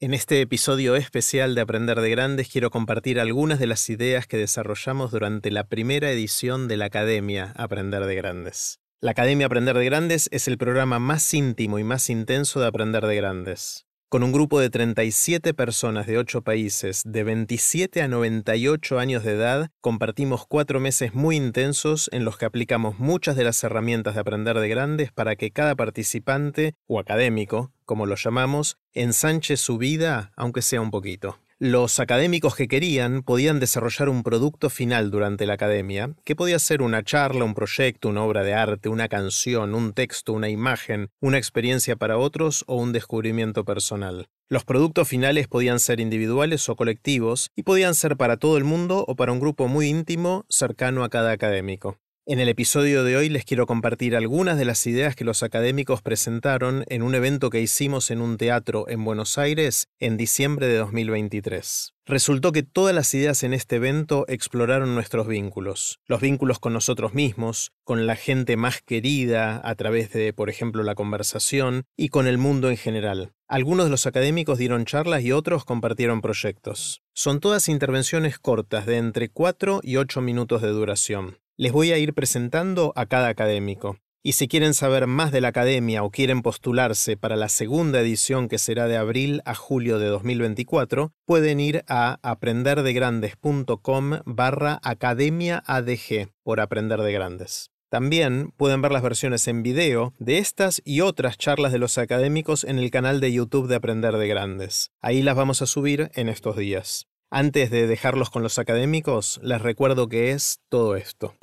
En este episodio especial de Aprender de Grandes quiero compartir algunas de las ideas que desarrollamos durante la primera edición de la Academia Aprender de Grandes. La Academia Aprender de Grandes es el programa más íntimo y más intenso de Aprender de Grandes. Con un grupo de 37 personas de 8 países, de 27 a 98 años de edad, compartimos cuatro meses muy intensos en los que aplicamos muchas de las herramientas de Aprender de Grandes para que cada participante, o académico, como lo llamamos, ensanche su vida, aunque sea un poquito. Los académicos que querían podían desarrollar un producto final durante la academia, que podía ser una charla, un proyecto, una obra de arte, una canción, un texto, una imagen, una experiencia para otros o un descubrimiento personal. Los productos finales podían ser individuales o colectivos y podían ser para todo el mundo o para un grupo muy íntimo cercano a cada académico. En el episodio de hoy les quiero compartir algunas de las ideas que los académicos presentaron en un evento que hicimos en un teatro en Buenos Aires en diciembre de 2023. Resultó que todas las ideas en este evento exploraron nuestros vínculos, los vínculos con nosotros mismos, con la gente más querida a través de, por ejemplo, la conversación, y con el mundo en general. Algunos de los académicos dieron charlas y otros compartieron proyectos. Son todas intervenciones cortas de entre 4 y 8 minutos de duración. Les voy a ir presentando a cada académico. Y si quieren saber más de la academia o quieren postularse para la segunda edición que será de abril a julio de 2024, pueden ir a aprenderdegrandes.com barra academia ADG por Aprender de Grandes. También pueden ver las versiones en video de estas y otras charlas de los académicos en el canal de YouTube de Aprender de Grandes. Ahí las vamos a subir en estos días. Antes de dejarlos con los académicos, les recuerdo que es todo esto.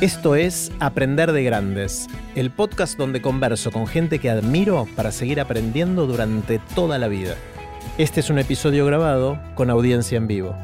Esto es Aprender de Grandes, el podcast donde converso con gente que admiro para seguir aprendiendo durante toda la vida. Este es un episodio grabado con audiencia en vivo.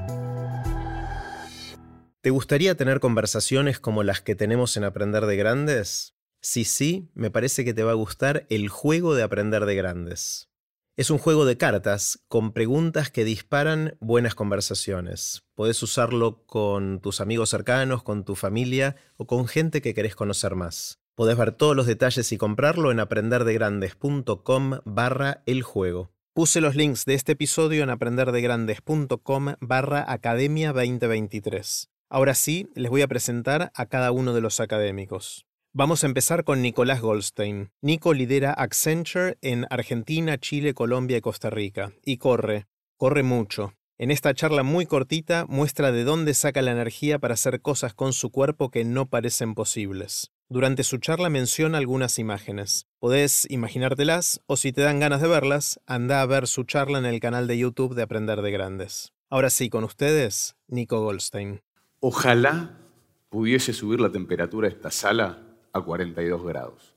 ¿Te gustaría tener conversaciones como las que tenemos en Aprender de Grandes? Si sí, me parece que te va a gustar el juego de aprender de grandes. Es un juego de cartas con preguntas que disparan buenas conversaciones. Podés usarlo con tus amigos cercanos, con tu familia o con gente que querés conocer más. Podés ver todos los detalles y comprarlo en aprenderdegrandes.com barra el juego. Puse los links de este episodio en aprenderdegrandes.com barra academia 2023. Ahora sí, les voy a presentar a cada uno de los académicos. Vamos a empezar con Nicolás Goldstein. Nico lidera Accenture en Argentina, Chile, Colombia y Costa Rica. Y corre, corre mucho. En esta charla muy cortita muestra de dónde saca la energía para hacer cosas con su cuerpo que no parecen posibles. Durante su charla menciona algunas imágenes. Podés imaginártelas o si te dan ganas de verlas, anda a ver su charla en el canal de YouTube de Aprender de Grandes. Ahora sí, con ustedes, Nico Goldstein. Ojalá pudiese subir la temperatura de esta sala a 42 grados.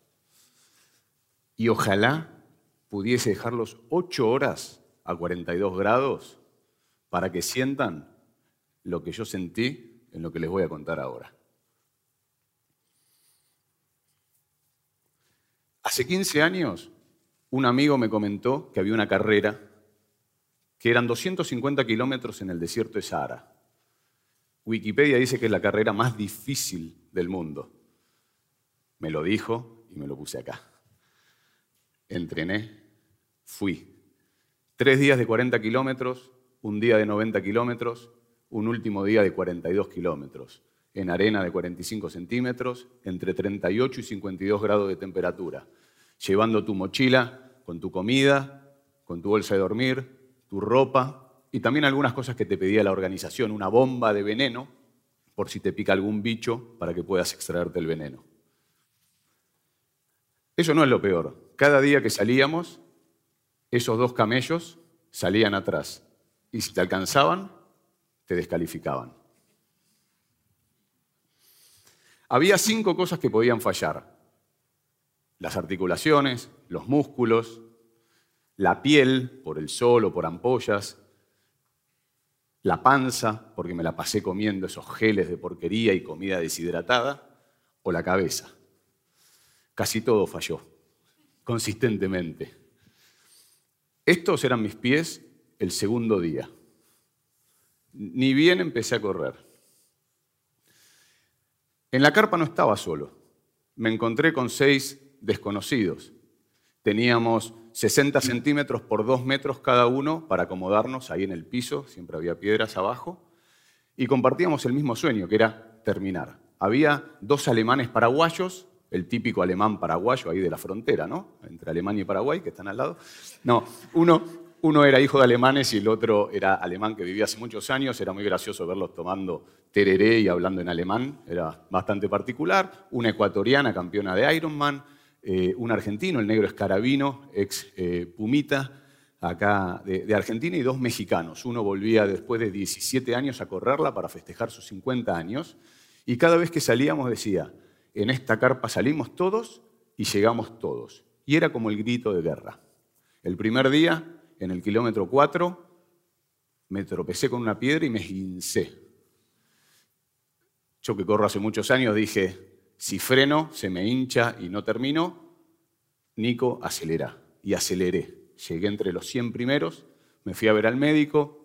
Y ojalá pudiese dejarlos 8 horas a 42 grados para que sientan lo que yo sentí en lo que les voy a contar ahora. Hace 15 años, un amigo me comentó que había una carrera que eran 250 kilómetros en el desierto de Sahara. Wikipedia dice que es la carrera más difícil del mundo. Me lo dijo y me lo puse acá. Entrené, fui. Tres días de 40 kilómetros, un día de 90 kilómetros, un último día de 42 kilómetros, en arena de 45 centímetros, entre 38 y 52 grados de temperatura, llevando tu mochila con tu comida, con tu bolsa de dormir, tu ropa y también algunas cosas que te pedía la organización, una bomba de veneno por si te pica algún bicho para que puedas extraerte el veneno. Eso no es lo peor. Cada día que salíamos, esos dos camellos salían atrás. Y si te alcanzaban, te descalificaban. Había cinco cosas que podían fallar. Las articulaciones, los músculos, la piel por el sol o por ampollas, la panza, porque me la pasé comiendo esos geles de porquería y comida deshidratada, o la cabeza. Casi todo falló, consistentemente. Estos eran mis pies el segundo día. Ni bien empecé a correr. En la carpa no estaba solo. Me encontré con seis desconocidos. Teníamos 60 centímetros por 2 metros cada uno para acomodarnos ahí en el piso, siempre había piedras abajo, y compartíamos el mismo sueño, que era terminar. Había dos alemanes paraguayos, el típico alemán paraguayo ahí de la frontera, ¿no? Entre Alemania y Paraguay, que están al lado. No, uno, uno era hijo de alemanes y el otro era alemán que vivía hace muchos años. Era muy gracioso verlos tomando tereré y hablando en alemán. Era bastante particular. Una ecuatoriana, campeona de Ironman. Eh, un argentino, el negro Escarabino, ex eh, Pumita, acá de, de, Argentina, y dos mexicanos. Uno volvía después de 17 años a correrla para festejar sus 50 años. Y cada vez que salíamos decía, en esta carpa salimos todos y llegamos todos. Y era como el grito de guerra. El primer día en el kilómetro 4 me tropecé con una piedra y me gincé. Yo que corro hace muchos años dije, si freno, se me hincha y no termino, Nico, acelera. Y aceleré. Llegué entre los 100 primeros, me fui a ver al médico,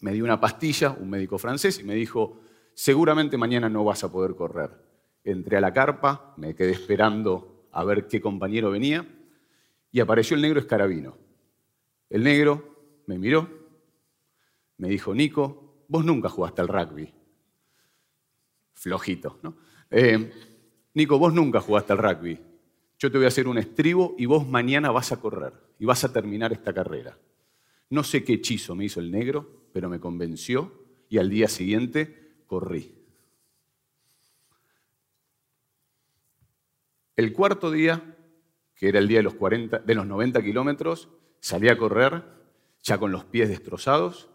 me dio una pastilla, un médico francés, y me dijo, seguramente mañana no vas a poder correr. Entré a la carpa, me quedé esperando a ver qué compañero venía, y apareció el negro escarabino. El negro me miró, me dijo, Nico, vos nunca jugaste al rugby. Flojito, ¿no? Eh, Nico, vos nunca jugaste al rugby. Yo te voy a hacer un estribo y vos mañana vas a correr y vas a terminar esta carrera. No sé qué hechizo me hizo el negro, pero me convenció y al día siguiente corrí. El cuarto día, que era el día de los, 40, de los 90 kilómetros, Salí a correr, ya con los pies destrozados,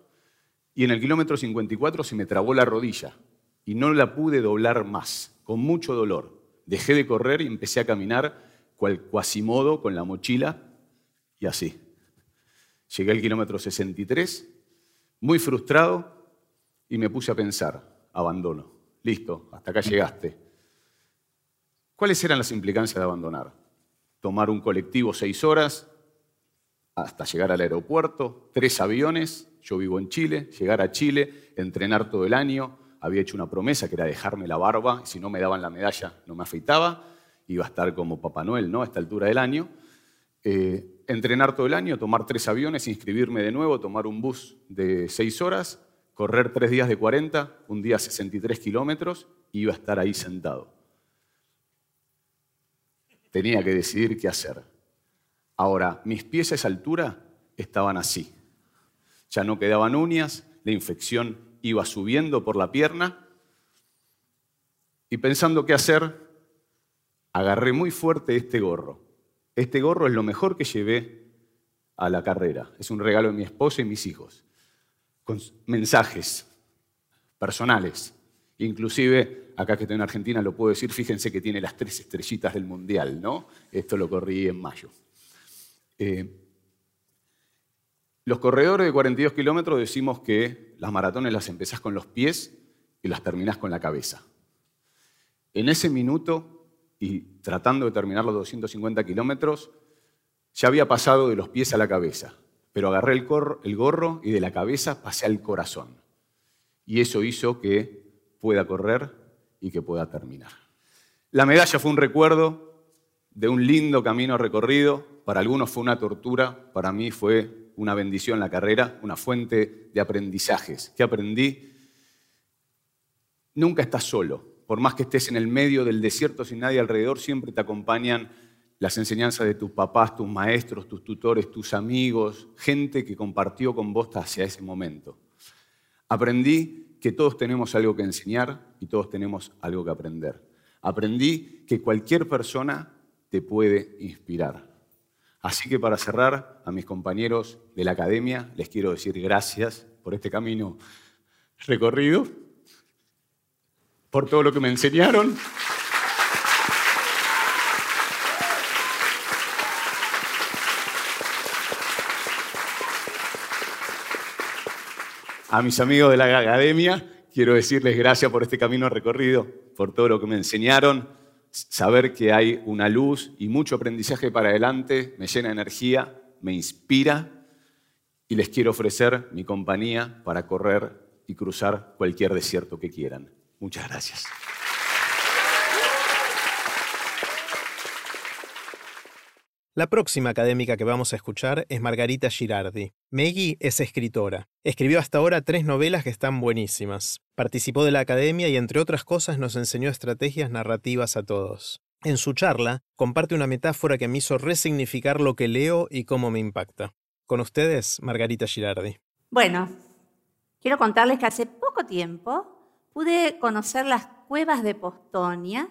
y en el kilómetro 54 se me trabó la rodilla y no la pude doblar más, con mucho dolor. Dejé de correr y empecé a caminar cual cuasimodo con la mochila y así. Llegué al kilómetro 63, muy frustrado, y me puse a pensar, abandono. Listo, hasta acá llegaste. ¿Cuáles eran las implicancias de abandonar? Tomar un colectivo seis horas, hasta llegar al aeropuerto, tres aviones, yo vivo en Chile, llegar a Chile, entrenar todo el año, había hecho una promesa que era dejarme la barba, si no me daban la medalla no me afeitaba, iba a estar como Papá Noel ¿no? a esta altura del año. Eh, entrenar todo el año, tomar tres aviones, inscribirme de nuevo, tomar un bus de seis horas, correr tres días de 40, un día 63 kilómetros, iba a estar ahí sentado. Tenía que decidir qué hacer. Ahora, mis pies a esa altura estaban así. Ya no quedaban uñas, la infección iba subiendo por la pierna. Y pensando qué hacer, agarré muy fuerte este gorro. Este gorro es lo mejor que llevé a la carrera. Es un regalo de mi esposa y mis hijos. Con mensajes personales. Inclusive, acá que estoy en Argentina lo puedo decir, fíjense que tiene las tres estrellitas del Mundial, ¿no? Esto lo corrí en mayo. Eh, los corredores de 42 kilómetros decimos que las maratones las empezás con los pies y las terminás con la cabeza. En ese minuto, y tratando de terminar los 250 kilómetros, ya había pasado de los pies a la cabeza, pero agarré el, el gorro y de la cabeza pasé al corazón. Y eso hizo que pueda correr y que pueda terminar. La medalla fue un recuerdo de un lindo camino recorrido, para algunos fue una tortura, para mí fue una bendición la carrera, una fuente de aprendizajes. ¿Qué aprendí? Nunca estás solo. Por más que estés en el medio del desierto sin nadie alrededor, siempre te acompañan las enseñanzas de tus papás, tus maestros, tus tutores, tus amigos, gente que compartió con vos hacia ese momento. Aprendí que todos tenemos algo que enseñar y todos tenemos algo que aprender. Aprendí que cualquier persona te puede inspirar. Así que para cerrar, a mis compañeros de la academia les quiero decir gracias por este camino recorrido, por todo lo que me enseñaron. A mis amigos de la academia quiero decirles gracias por este camino recorrido, por todo lo que me enseñaron saber que hay una luz y mucho aprendizaje para adelante me llena de energía, me inspira y les quiero ofrecer mi compañía para correr y cruzar cualquier desierto que quieran. Muchas gracias. La próxima académica que vamos a escuchar es Margarita Girardi. Meggy es escritora. Escribió hasta ahora tres novelas que están buenísimas. Participó de la academia y entre otras cosas nos enseñó estrategias narrativas a todos. En su charla, comparte una metáfora que me hizo resignificar lo que leo y cómo me impacta. Con ustedes, Margarita Girardi. Bueno, quiero contarles que hace poco tiempo pude conocer las cuevas de Postonia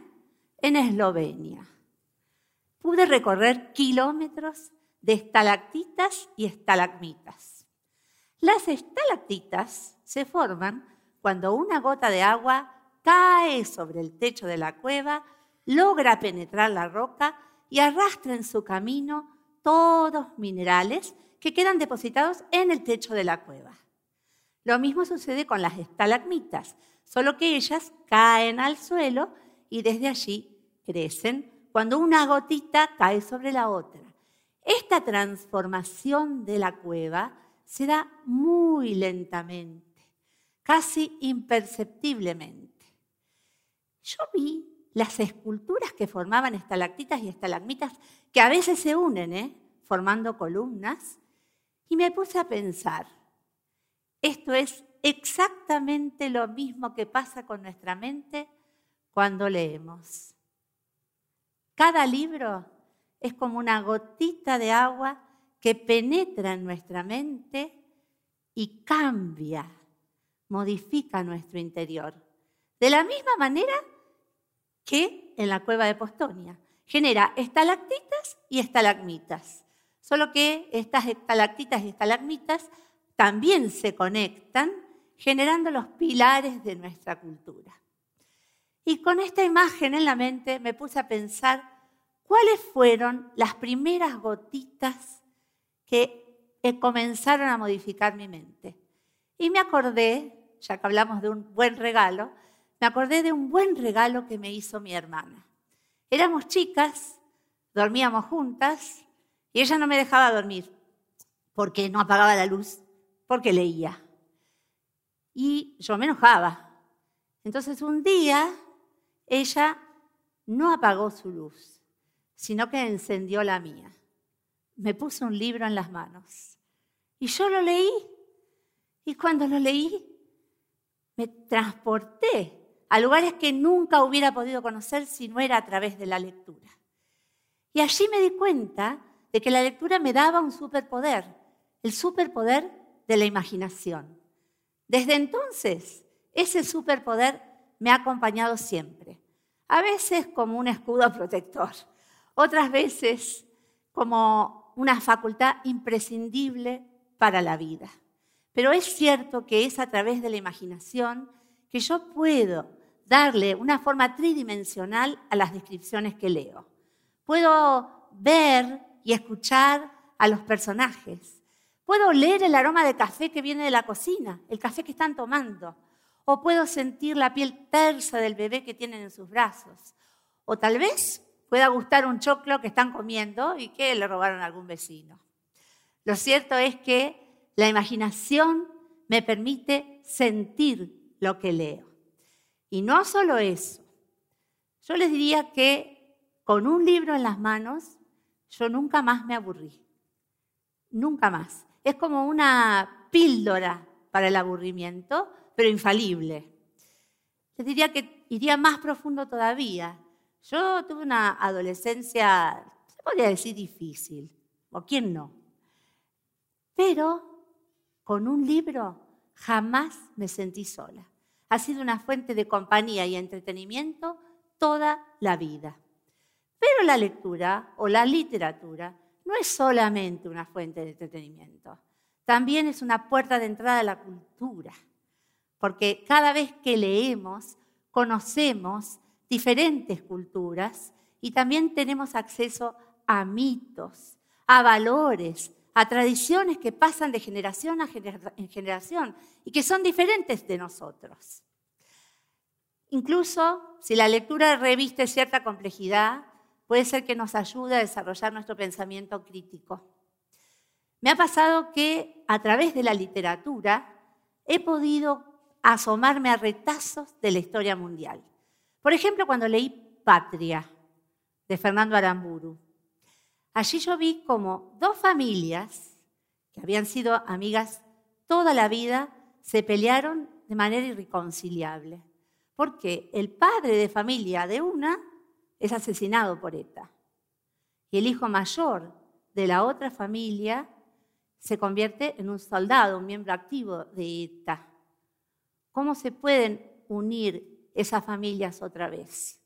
en Eslovenia pude recorrer kilómetros de estalactitas y estalagmitas. Las estalactitas se forman cuando una gota de agua cae sobre el techo de la cueva, logra penetrar la roca y arrastra en su camino todos minerales que quedan depositados en el techo de la cueva. Lo mismo sucede con las estalagmitas, solo que ellas caen al suelo y desde allí crecen cuando una gotita cae sobre la otra. Esta transformación de la cueva se da muy lentamente, casi imperceptiblemente. Yo vi las esculturas que formaban estalactitas y estalagmitas, que a veces se unen, ¿eh? formando columnas, y me puse a pensar, esto es exactamente lo mismo que pasa con nuestra mente cuando leemos. Cada libro es como una gotita de agua que penetra en nuestra mente y cambia, modifica nuestro interior. De la misma manera que en la cueva de Postonia. Genera estalactitas y estalagmitas. Solo que estas estalactitas y estalagmitas también se conectan generando los pilares de nuestra cultura. Y con esta imagen en la mente me puse a pensar cuáles fueron las primeras gotitas que eh, comenzaron a modificar mi mente. Y me acordé, ya que hablamos de un buen regalo, me acordé de un buen regalo que me hizo mi hermana. Éramos chicas, dormíamos juntas y ella no me dejaba dormir porque no apagaba la luz, porque leía. Y yo me enojaba. Entonces un día ella no apagó su luz, sino que encendió la mía. Me puso un libro en las manos y yo lo leí. Y cuando lo leí, me transporté a lugares que nunca hubiera podido conocer si no era a través de la lectura. Y allí me di cuenta de que la lectura me daba un superpoder, el superpoder de la imaginación. Desde entonces, ese superpoder me ha acompañado siempre a veces como un escudo protector, otras veces como una facultad imprescindible para la vida. Pero es cierto que es a través de la imaginación que yo puedo darle una forma tridimensional a las descripciones que leo. Puedo ver y escuchar a los personajes. Puedo leer el aroma de café que viene de la cocina, el café que están tomando. O puedo sentir la piel tersa del bebé que tienen en sus brazos. O tal vez pueda gustar un choclo que están comiendo y que le robaron a algún vecino. Lo cierto es que la imaginación me permite sentir lo que leo. Y no solo eso. Yo les diría que con un libro en las manos yo nunca más me aburrí. Nunca más. Es como una píldora para el aburrimiento pero infalible. Les diría que iría más profundo todavía. Yo tuve una adolescencia, se podría decir difícil, o quién no. Pero con un libro jamás me sentí sola. Ha sido una fuente de compañía y entretenimiento toda la vida. Pero la lectura o la literatura no es solamente una fuente de entretenimiento, también es una puerta de entrada a la cultura porque cada vez que leemos conocemos diferentes culturas y también tenemos acceso a mitos, a valores, a tradiciones que pasan de generación a en generación y que son diferentes de nosotros. Incluso si la lectura reviste cierta complejidad, puede ser que nos ayude a desarrollar nuestro pensamiento crítico. Me ha pasado que a través de la literatura he podido asomarme a retazos de la historia mundial. Por ejemplo, cuando leí Patria, de Fernando Aramburu. Allí yo vi como dos familias que habían sido amigas toda la vida se pelearon de manera irreconciliable, porque el padre de familia de una es asesinado por ETA y el hijo mayor de la otra familia se convierte en un soldado, un miembro activo de ETA. ¿Cómo se pueden unir esas familias otra vez?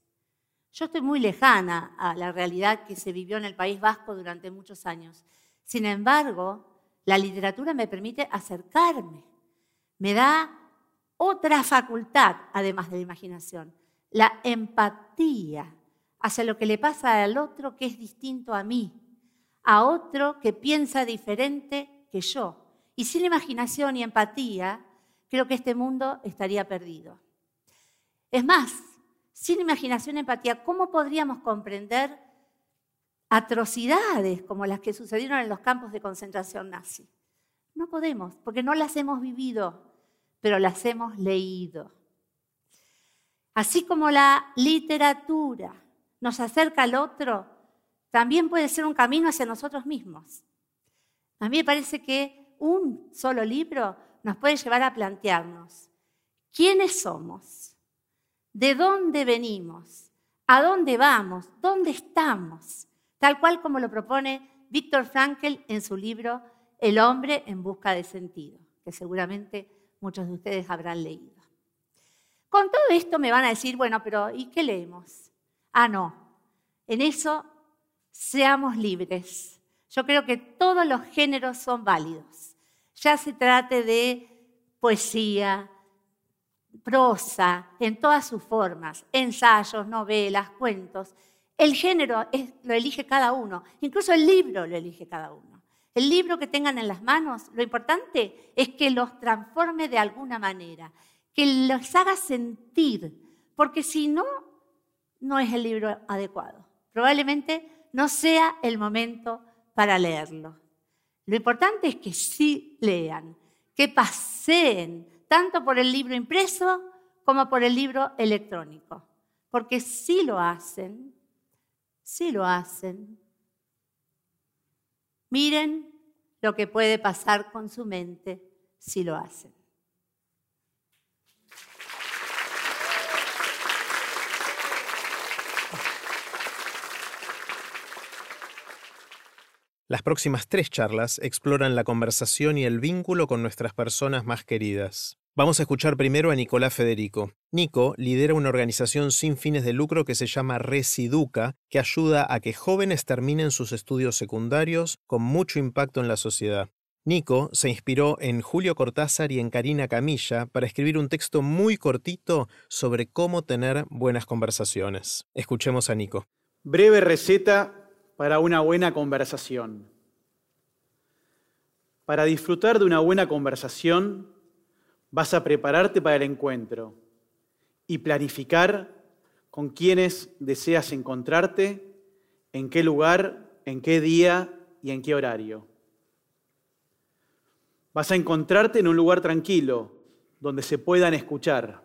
Yo estoy muy lejana a la realidad que se vivió en el País Vasco durante muchos años. Sin embargo, la literatura me permite acercarme, me da otra facultad, además de la imaginación, la empatía hacia lo que le pasa al otro que es distinto a mí, a otro que piensa diferente que yo. Y sin imaginación y empatía, creo que este mundo estaría perdido. Es más, sin imaginación empatía, ¿cómo podríamos comprender atrocidades como las que sucedieron en los campos de concentración nazi? No podemos, porque no las hemos vivido, pero las hemos leído. Así como la literatura nos acerca al otro, también puede ser un camino hacia nosotros mismos. A mí me parece que un solo libro nos puede llevar a plantearnos quiénes somos, de dónde venimos, a dónde vamos, dónde estamos, tal cual como lo propone Víctor Frankl en su libro El hombre en busca de sentido, que seguramente muchos de ustedes habrán leído. Con todo esto me van a decir, bueno, pero ¿y qué leemos? Ah, no, en eso seamos libres. Yo creo que todos los géneros son válidos. Ya se trate de poesía, prosa, en todas sus formas, ensayos, novelas, cuentos. El género lo elige cada uno, incluso el libro lo elige cada uno. El libro que tengan en las manos, lo importante es que los transforme de alguna manera, que los haga sentir, porque si no, no es el libro adecuado. Probablemente no sea el momento para leerlo. Lo importante es que sí lean, que paseen tanto por el libro impreso como por el libro electrónico. Porque si lo hacen, si lo hacen, miren lo que puede pasar con su mente si lo hacen. Las próximas tres charlas exploran la conversación y el vínculo con nuestras personas más queridas. Vamos a escuchar primero a Nicolás Federico. Nico lidera una organización sin fines de lucro que se llama Residuca, que ayuda a que jóvenes terminen sus estudios secundarios con mucho impacto en la sociedad. Nico se inspiró en Julio Cortázar y en Karina Camilla para escribir un texto muy cortito sobre cómo tener buenas conversaciones. Escuchemos a Nico. Breve receta para una buena conversación. Para disfrutar de una buena conversación, vas a prepararte para el encuentro y planificar con quienes deseas encontrarte, en qué lugar, en qué día y en qué horario. Vas a encontrarte en un lugar tranquilo, donde se puedan escuchar,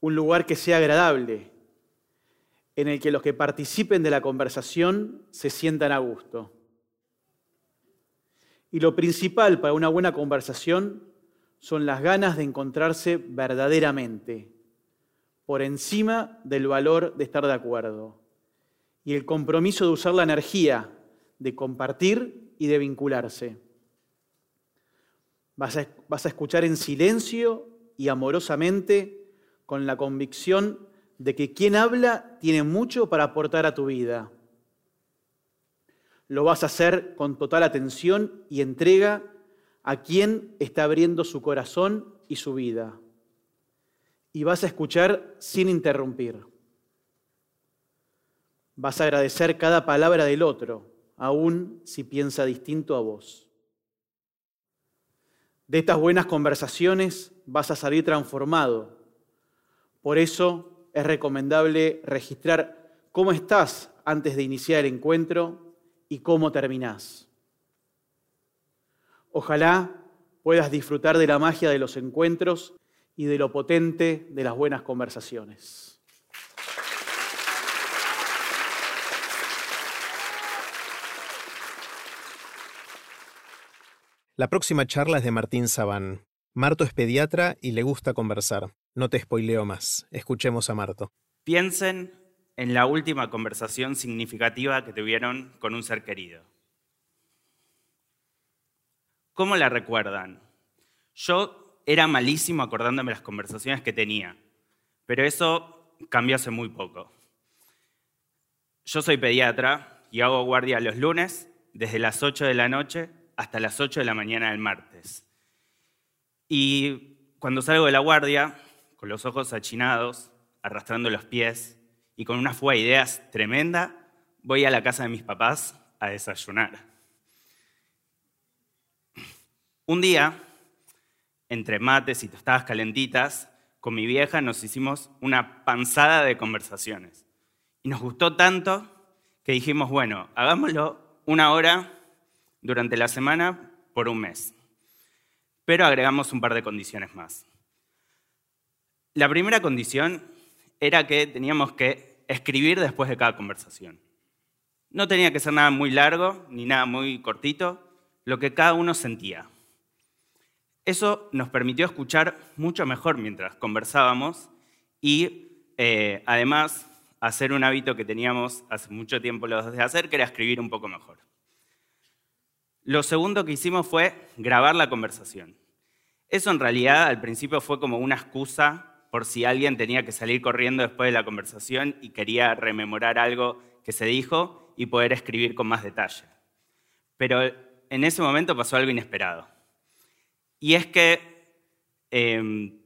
un lugar que sea agradable, en el que los que participen de la conversación se sientan a gusto. Y lo principal para una buena conversación son las ganas de encontrarse verdaderamente, por encima del valor de estar de acuerdo, y el compromiso de usar la energía de compartir y de vincularse. Vas a, vas a escuchar en silencio y amorosamente con la convicción de que quien habla tiene mucho para aportar a tu vida. Lo vas a hacer con total atención y entrega a quien está abriendo su corazón y su vida. Y vas a escuchar sin interrumpir. Vas a agradecer cada palabra del otro, aun si piensa distinto a vos. De estas buenas conversaciones vas a salir transformado. Por eso es recomendable registrar cómo estás antes de iniciar el encuentro y cómo terminás. Ojalá puedas disfrutar de la magia de los encuentros y de lo potente de las buenas conversaciones. La próxima charla es de Martín Sabán. Marto es pediatra y le gusta conversar. No te spoileo más. Escuchemos a Marto. Piensen en la última conversación significativa que tuvieron con un ser querido. ¿Cómo la recuerdan? Yo era malísimo acordándome las conversaciones que tenía, pero eso cambió hace muy poco. Yo soy pediatra y hago guardia los lunes desde las 8 de la noche hasta las 8 de la mañana del martes. Y cuando salgo de la guardia, con los ojos achinados, arrastrando los pies y con una fuga de ideas tremenda, voy a la casa de mis papás a desayunar. Un día, entre mates y tostadas calentitas, con mi vieja nos hicimos una panzada de conversaciones. Y nos gustó tanto que dijimos, bueno, hagámoslo una hora durante la semana por un mes. Pero agregamos un par de condiciones más. La primera condición era que teníamos que escribir después de cada conversación. No tenía que ser nada muy largo ni nada muy cortito, lo que cada uno sentía. Eso nos permitió escuchar mucho mejor mientras conversábamos y eh, además hacer un hábito que teníamos hace mucho tiempo los de hacer, que era escribir un poco mejor. Lo segundo que hicimos fue grabar la conversación. Eso en realidad al principio fue como una excusa por si alguien tenía que salir corriendo después de la conversación y quería rememorar algo que se dijo y poder escribir con más detalle. Pero en ese momento pasó algo inesperado. Y es que em,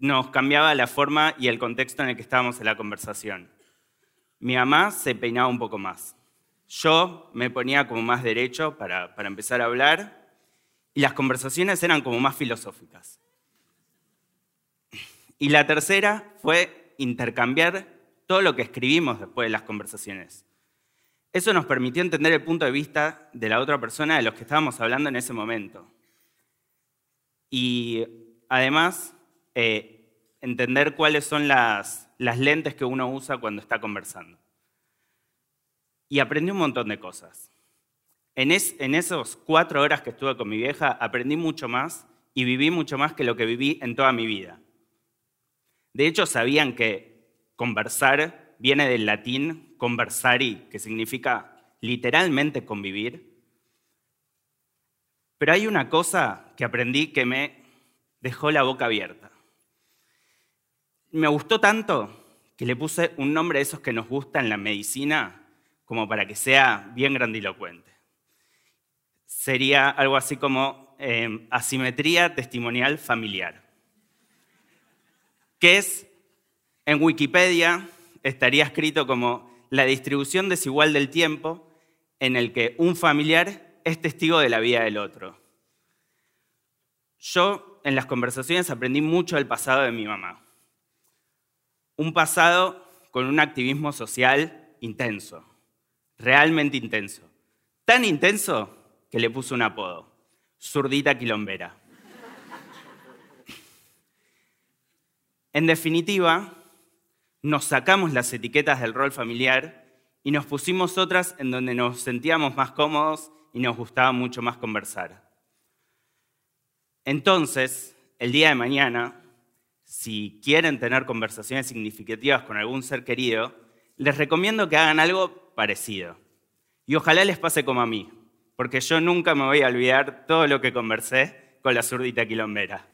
nos cambiaba la forma y el contexto en el que estábamos en la conversación. Mi mamá se peinaba un poco más. Yo me ponía como más derecho para, para empezar a hablar y las conversaciones eran como más filosóficas. Y la tercera fue intercambiar todo lo que escribimos después de las conversaciones. Eso nos permitió entender el punto de vista de la otra persona de los que estábamos hablando en ese momento. Y además, eh, entender cuáles son las, lentes que uno usa cuando está conversando. Y aprendí un montón de cosas. En, en esas cuatro horas que estuve con mi vieja, aprendí mucho más y viví mucho más que lo que viví en toda mi vida. De hecho, sabían que conversar viene del latín conversari, que significa literalmente convivir. Pero hay una cosa que aprendí que me dejó la boca abierta. Me gustó tanto que le puse un nombre de esos que nos gusta en la medicina como para que sea bien grandilocuente. Sería algo así como eh, asimetría testimonial familiar, que es, en Wikipedia, estaría escrito como la distribución desigual del tiempo en el que un familiar es testigo de la vida del otro. Yo en las conversaciones aprendí mucho del pasado de mi mamá. Un pasado con un activismo social intenso, realmente intenso. Tan intenso que le puso un apodo, zurdita quilombera. En definitiva, nos sacamos las etiquetas del rol familiar y nos pusimos otras en donde nos sentíamos más cómodos y nos gustaba mucho más conversar. Entonces, el día de mañana, si quieren tener conversaciones significativas con algún ser querido, les recomiendo que hagan algo parecido. Y ojalá les pase como a mí, porque yo nunca me voy a olvidar todo lo que conversé con la zurdita quilombera.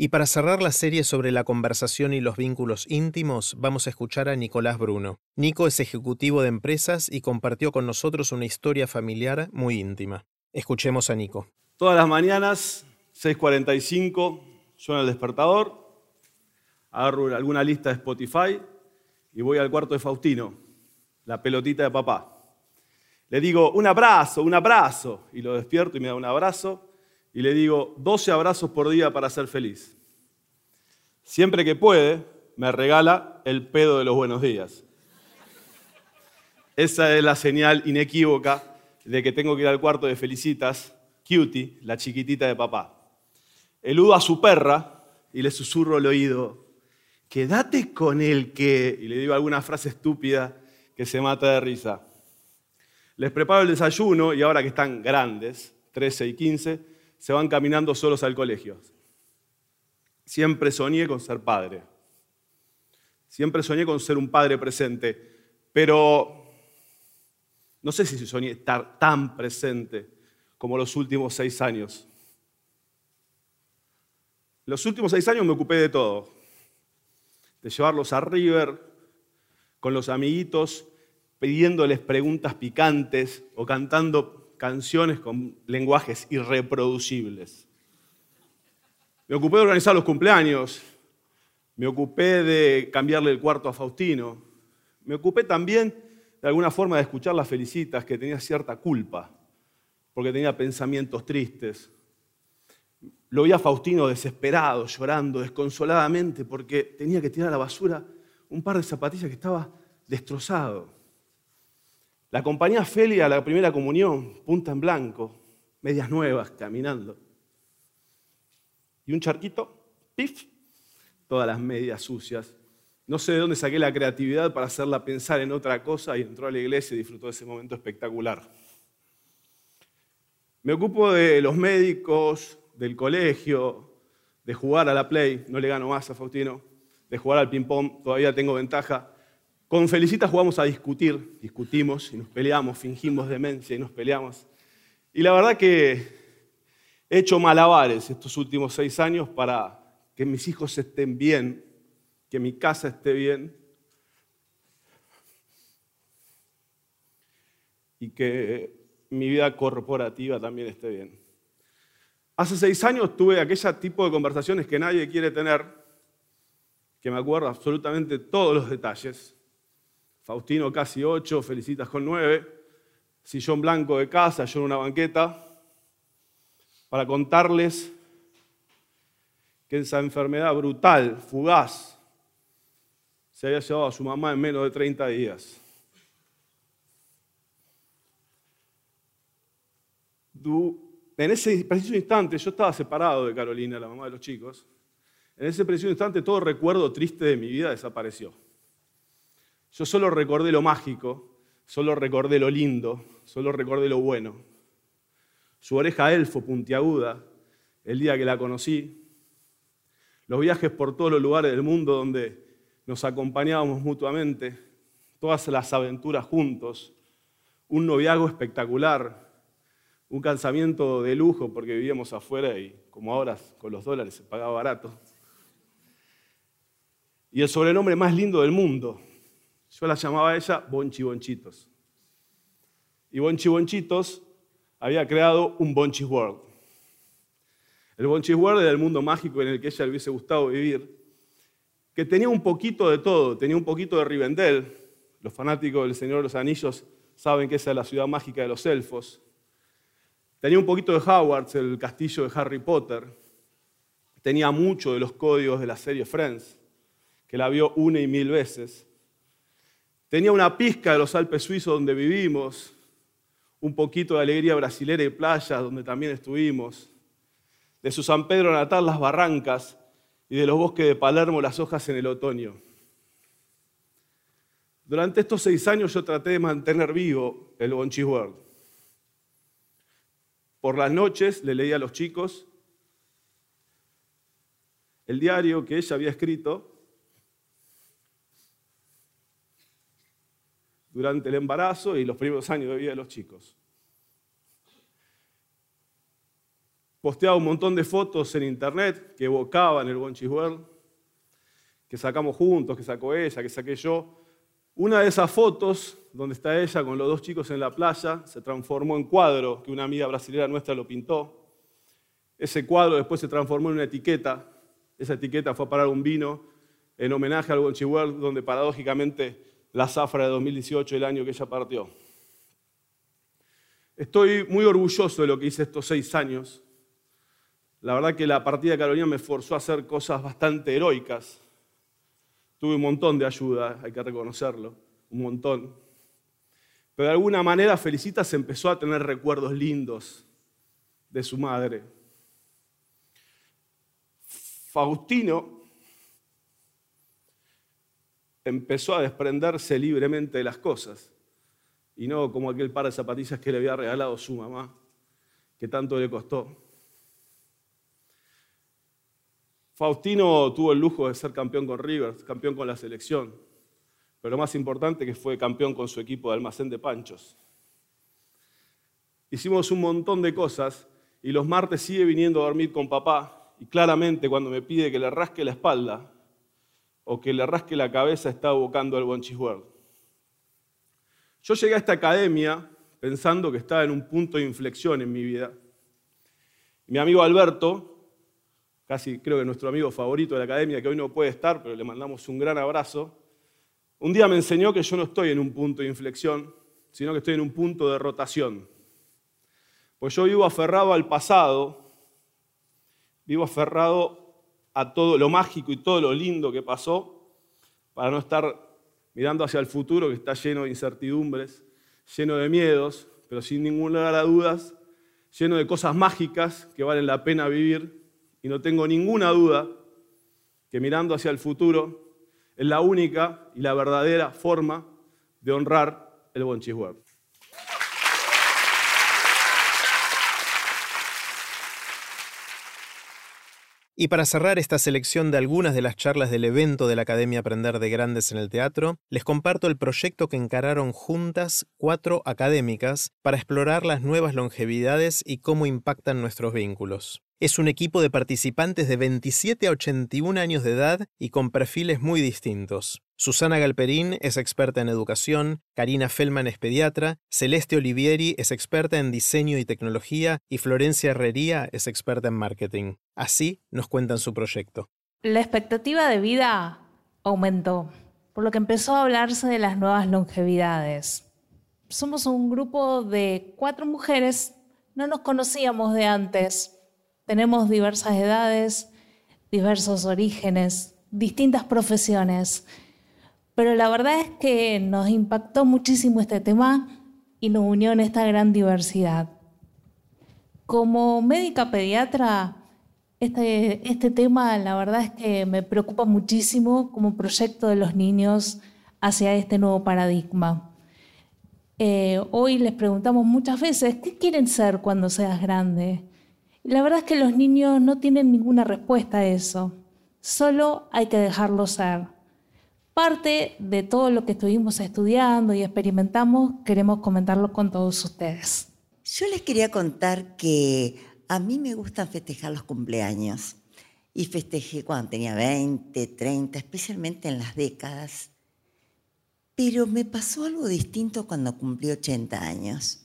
Y para cerrar la serie sobre la conversación y los vínculos íntimos, vamos a escuchar a Nicolás Bruno. Nico es ejecutivo de empresas y compartió con nosotros una historia familiar muy íntima. Escuchemos a Nico. Todas las mañanas, 6.45, suena el despertador, agarro alguna lista de Spotify y voy al cuarto de Faustino, la pelotita de papá. Le digo, un abrazo, un abrazo, y lo despierto y me da un abrazo y le digo 12 abrazos por día para ser feliz. Siempre que puede, me regala el pedo de los buenos días. Esa es la señal inequívoca de que tengo que ir al cuarto de Felicitas, Cutie, la chiquitita de papá. Eludo a su perra y le susurro el oído, quédate con el que, y le digo alguna frase estúpida que se mata de risa. Les preparo el desayuno y ahora que están grandes, 13 y 15, se van caminando solos al colegio. Siempre soñé con ser padre. Siempre soñé con ser un padre presente. Pero no sé si soñé estar tan presente como los últimos seis años. Los últimos seis años me ocupé de todo. De llevarlos a River, con los amiguitos, pidiéndoles preguntas picantes o cantando canciones con lenguajes irreproducibles. Me ocupé de organizar los cumpleaños, me ocupé de cambiarle el cuarto a Faustino, me ocupé también de alguna forma de escuchar las felicitas, que tenía cierta culpa, porque tenía pensamientos tristes. Lo vi a Faustino desesperado, llorando desconsoladamente, porque tenía que tirar a la basura un par de zapatillas que estaba destrozado. La acompañé a Feli a la primera comunión, punta en blanco, medias nuevas, caminando. Y un charquito, pif, todas las medias sucias. No sé de dónde saqué la creatividad para hacerla pensar en otra cosa y entró a la iglesia y disfrutó de ese momento espectacular. Me ocupo de los médicos, del colegio, de jugar a la play, no le gano más a Faustino, de jugar al ping-pong, todavía tengo ventaja. Con Felicita jugamos a discutir, discutimos y nos peleamos, fingimos demencia y nos peleamos. Y la verdad que he hecho malabares estos últimos seis años para que mis hijos estén bien que mi casa esté bien y que mi vida corporativa también esté bien. Hace seis años tuve aquella tipo de conversaciones que nadie quiere tener, que me acuerdo absolutamente todos los detalles. Faustino casi ocho, Felicitas con nueve, sillón blanco de casa, yo en una banqueta, para contarles que esa enfermedad brutal, fugaz, se había llevado a su mamá en menos de 30 días. En ese preciso instante, yo estaba separado de Carolina, la mamá de los chicos. En ese preciso instante, todo recuerdo triste de mi vida desapareció. Yo solo recordé lo mágico, solo recordé lo lindo, solo recordé lo bueno. Su oreja elfo puntiaguda, el día que la conocí, los viajes por todos los lugares del mundo donde nos acompañábamos mutuamente, todas las aventuras juntos, un noviazgo espectacular, un casamiento de lujo porque vivíamos afuera y como ahora con los dólares se pagaba barato. Y el sobrenombre más lindo del mundo. Yo la llamaba a ella Bonchi Bonchitos. Y Bonchi Bonchitos había creado un Bonchi World. El Bonchi World era el mundo mágico en el que ella le hubiese gustado vivir que tenía un poquito de todo, tenía un poquito de Rivendell. Los fanáticos del Señor de los Anillos saben que esa es la ciudad mágica de los elfos. Tenía un poquito de Hogwarts, el castillo de Harry Potter. Tenía mucho de los códigos de la serie Friends, que la vio una y mil veces. Tenía una pizca de los Alpes suizos donde vivimos, un poquito de alegría brasilera y playas donde también estuvimos. De su San Pedro natal, las barrancas, y de los bosques de Palermo las hojas en el otoño. Durante estos seis años yo traté de mantener vivo el Bonchi World. Por las noches le leía a los chicos el diario que ella había escrito durante el embarazo y los primeros años de vida de los chicos. posteaba un montón de fotos en internet que evocaban el Bonchi World, que sacamos juntos, que sacó ella, que saqué yo. Una de esas fotos, donde está ella con los dos chicos en la playa, se transformó en cuadro que una amiga brasileña nuestra lo pintó. Ese cuadro después se transformó en una etiqueta. Esa etiqueta fue a parar un vino en homenaje al Bonchi World, donde paradójicamente la zafra de 2018, el año que ella partió. Estoy muy orgulloso de lo que hice estos seis años la verdad que la partida de Carolina me forzó a hacer cosas bastante heroicas. Tuve un montón de ayuda, hay que reconocerlo, un montón. Pero de alguna manera Felicita se empezó a tener recuerdos lindos de su madre. Faustino empezó a desprenderse libremente de las cosas. Y no como aquel par de zapatillas que le había regalado su mamá, que tanto le costó. Faustino tuvo el lujo de ser campeón con River, campeón con la selección, pero más importante que fue campeón con su equipo de almacén de panchos. Hicimos un montón de cosas y los martes sigue viniendo a dormir con papá y claramente cuando me pide que le rasque la espalda o que le rasque la cabeza está evocando el Bonchis World. Yo llegué a esta academia pensando que estaba en un punto de inflexión en mi vida. Mi amigo Alberto, casi creo que nuestro amigo favorito de la academia, que hoy no puede estar, pero le mandamos un gran abrazo, un día me enseñó que yo no estoy en un punto de inflexión, sino que estoy en un punto de rotación. Pues yo vivo aferrado al pasado, vivo aferrado a todo lo mágico y todo lo lindo que pasó, para no estar mirando hacia el futuro que está lleno de incertidumbres, lleno de miedos, pero sin ningún lugar a dudas, lleno de cosas mágicas que valen la pena vivir y no tengo ninguna duda que mirando hacia el futuro es la única y la verdadera forma de honrar el Bonchis. Y para cerrar esta selección de algunas de las charlas del evento de la Academia Aprender de Grandes en el Teatro, les comparto el proyecto que encararon juntas cuatro académicas para explorar las nuevas longevidades y cómo impactan nuestros vínculos. Es un equipo de participantes de 27 a 81 años de edad y con perfiles muy distintos. Susana Galperín es experta en educación, Karina Fellman es pediatra, Celeste Olivieri es experta en diseño y tecnología y Florencia Herrería es experta en marketing. Así nos cuentan su proyecto. La expectativa de vida aumentó, por lo que empezó a hablarse de las nuevas longevidades. Somos un grupo de cuatro mujeres, no nos conocíamos de antes, tenemos diversas edades, diversos orígenes, distintas profesiones, pero la verdad es que nos impactó muchísimo este tema y nos unió en esta gran diversidad. Como médica pediatra, este, este tema la verdad es que me preocupa muchísimo como proyecto de los niños hacia este nuevo paradigma. Eh, hoy les preguntamos muchas veces, ¿qué quieren ser cuando seas grande? La verdad es que los niños no tienen ninguna respuesta a eso. Solo hay que dejarlo ser. Parte de todo lo que estuvimos estudiando y experimentamos, queremos comentarlo con todos ustedes. Yo les quería contar que a mí me gustan festejar los cumpleaños. Y festejé cuando tenía 20, 30, especialmente en las décadas. Pero me pasó algo distinto cuando cumplí 80 años.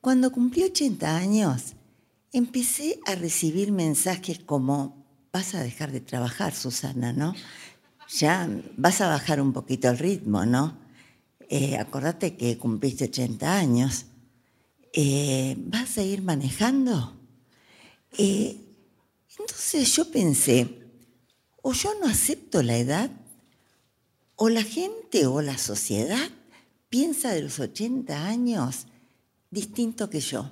Cuando cumplí 80 años, empecé a recibir mensajes como, vas a dejar de trabajar, Susana, ¿no? Ya vas a bajar un poquito el ritmo, ¿no? Eh, acordate que cumpliste 80 años. Eh, ¿Vas a ir manejando? Eh, entonces yo pensé, o yo no acepto la edad, o la gente o la sociedad piensa de los 80 años distinto que yo.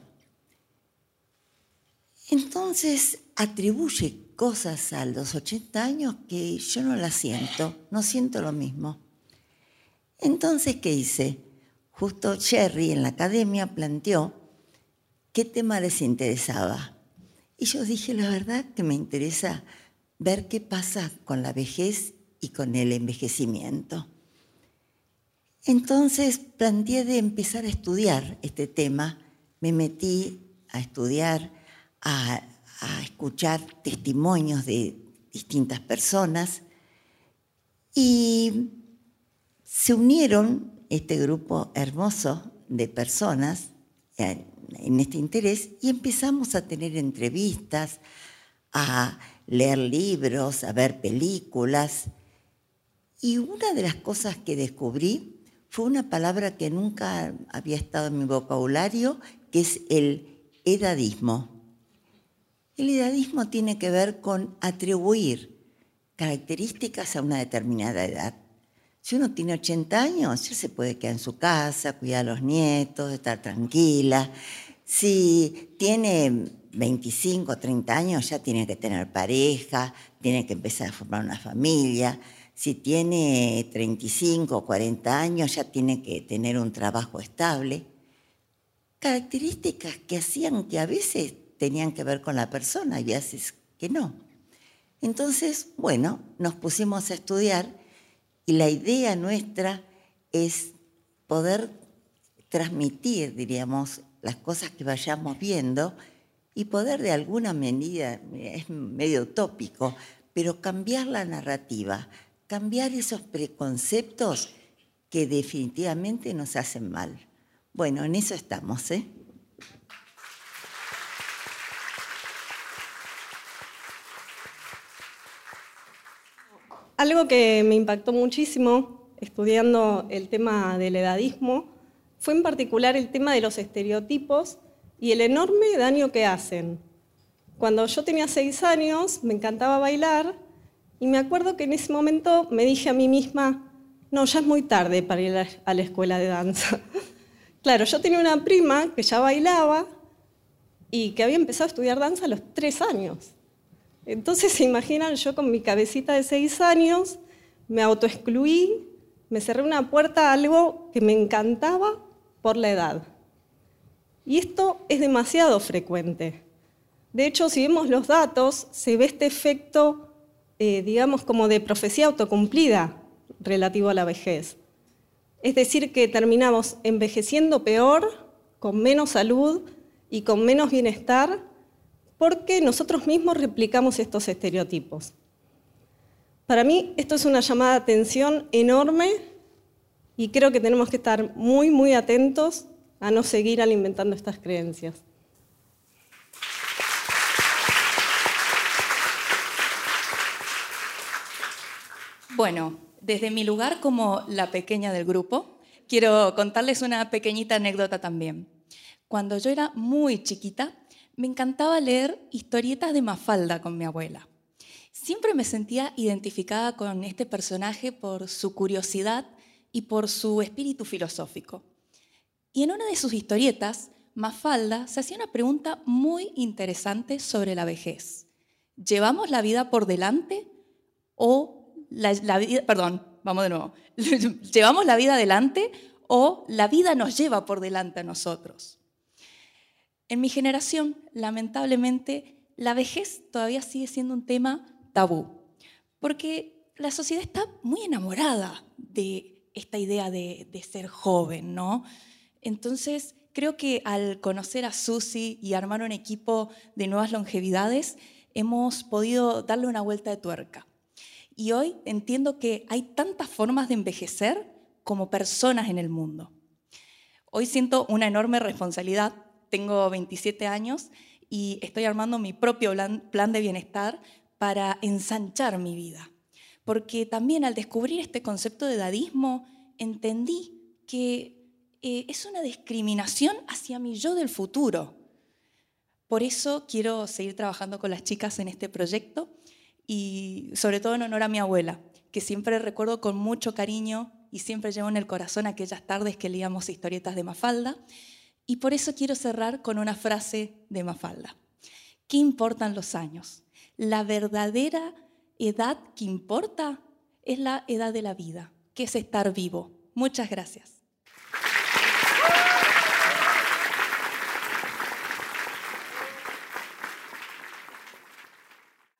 Entonces atribuye cosas a los 80 años que yo no las siento, no siento lo mismo. Entonces, ¿qué hice? Justo Jerry en la academia planteó qué tema les interesaba. Y yo dije, la verdad que me interesa ver qué pasa con la vejez y con el envejecimiento. Entonces planteé de empezar a estudiar este tema, me metí a estudiar a, escuchar testimonios de distintas personas y se unieron este grupo hermoso de personas en este interés y empezamos a tener entrevistas, a leer libros, a ver películas. Y una de las cosas que descubrí fue una palabra que nunca había estado en mi vocabulario, que es el edadismo. El edadismo tiene que ver con atribuir características a una determinada edad. Si uno tiene 80 años, ya se puede quedar en su casa, cuidar a los nietos, estar tranquila. Si tiene 25 o 30 años, ya tiene que tener pareja, tiene que empezar a formar una familia. si tiene 35 o 40 años ya tiene que tener un trabajo estable. Características que hacían que a veces tenían que ver con la persona y a veces que no. Entonces, bueno, nos pusimos a estudiar y la idea nuestra es poder transmitir, diríamos, las cosas que vayamos viendo y poder de alguna medida, es medio utópico, pero cambiar la narrativa, cambiar esos preconceptos que definitivamente nos hacen mal. Bueno, en eso estamos, ¿eh? Algo que me impactó muchísimo estudiando el tema del edadismo fue en particular el tema de los estereotipos y el enorme daño que hacen. Cuando yo tenía seis años me encantaba bailar y me acuerdo que en ese momento me dije a mí misma, no, ya es muy tarde para ir a la escuela de danza. claro, yo tenía una prima que ya bailaba y que había empezado a estudiar danza a los tres años. Entonces, se imaginan, yo con mi cabecita de seis años me autoexcluí, me cerré una puerta a algo que me encantaba por la edad. Y esto es demasiado frecuente. De hecho, si vemos los datos, se ve este efecto, eh, digamos, como de profecía autocumplida relativo a la vejez. Es decir, que terminamos envejeciendo peor, con menos salud y con menos bienestar porque nosotros mismos replicamos estos estereotipos. Para mí esto es una llamada de atención enorme y creo que tenemos que estar muy, muy atentos a no seguir alimentando estas creencias. Bueno, desde mi lugar como la pequeña del grupo, quiero contarles una pequeñita anécdota también. Cuando yo era muy chiquita, me encantaba leer historietas de Mafalda con mi abuela. Siempre me sentía identificada con este personaje por su curiosidad y por su espíritu filosófico. Y en una de sus historietas, Mafalda se hacía una pregunta muy interesante sobre la vejez. ¿Llevamos la vida por delante o la, vida, perdón, vamos de nuevo, ¿llevamos la vida adelante o la vida nos lleva por delante a nosotros? En mi generación, lamentablemente, la vejez todavía sigue siendo un tema tabú, porque la sociedad está muy enamorada de esta idea de, ser joven, ¿no? Entonces, creo que al conocer a Susi y armar un equipo de nuevas longevidades, hemos podido darle una vuelta de tuerca. Y hoy entiendo que hay tantas formas de envejecer como personas en el mundo. Hoy siento una enorme responsabilidad tengo 27 años y estoy armando mi propio plan de bienestar para ensanchar mi vida. Porque también al descubrir este concepto de dadismo, entendí que eh, es una discriminación hacia mi yo del futuro. Por eso quiero seguir trabajando con las chicas en este proyecto y sobre todo en honor a mi abuela, que siempre recuerdo con mucho cariño y siempre llevo en el corazón aquellas tardes que leíamos historietas de Mafalda y por eso quiero cerrar con una frase de Mafalda. ¿Qué importan los años? La verdadera edad que importa es la edad de la vida, que es estar vivo. Muchas gracias.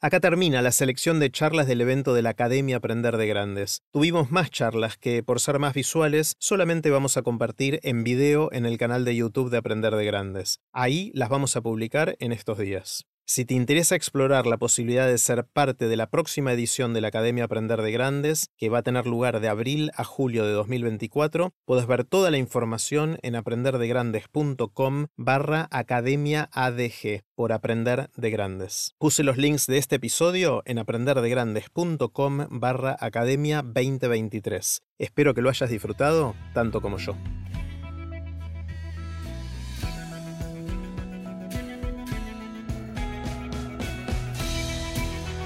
Acá termina la selección de charlas del evento de la Academia Aprender de Grandes. Tuvimos más charlas que, por ser más visuales, solamente vamos a compartir en video en el canal de YouTube de Aprender de Grandes. Ahí las vamos a publicar en estos días. Si te interesa explorar la posibilidad de ser parte de la próxima edición de la Academia Aprender de Grandes, que va a tener lugar de abril a julio de 2024, puedes ver toda la información en aprenderdegrandes.com barra Academia ADG por Aprender de Grandes. Puse los links de este episodio en aprenderdegrandes.com barra Academia 2023. Espero que lo hayas disfrutado tanto como yo.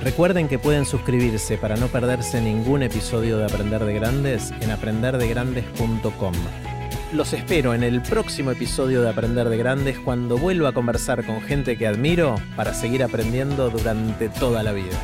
Recuerden que pueden suscribirse para no perderse ningún episodio de Aprender de Grandes en aprenderdegrandes.com. Los espero en el próximo episodio de Aprender de Grandes cuando vuelva a conversar con gente que admiro para seguir aprendiendo durante toda la vida.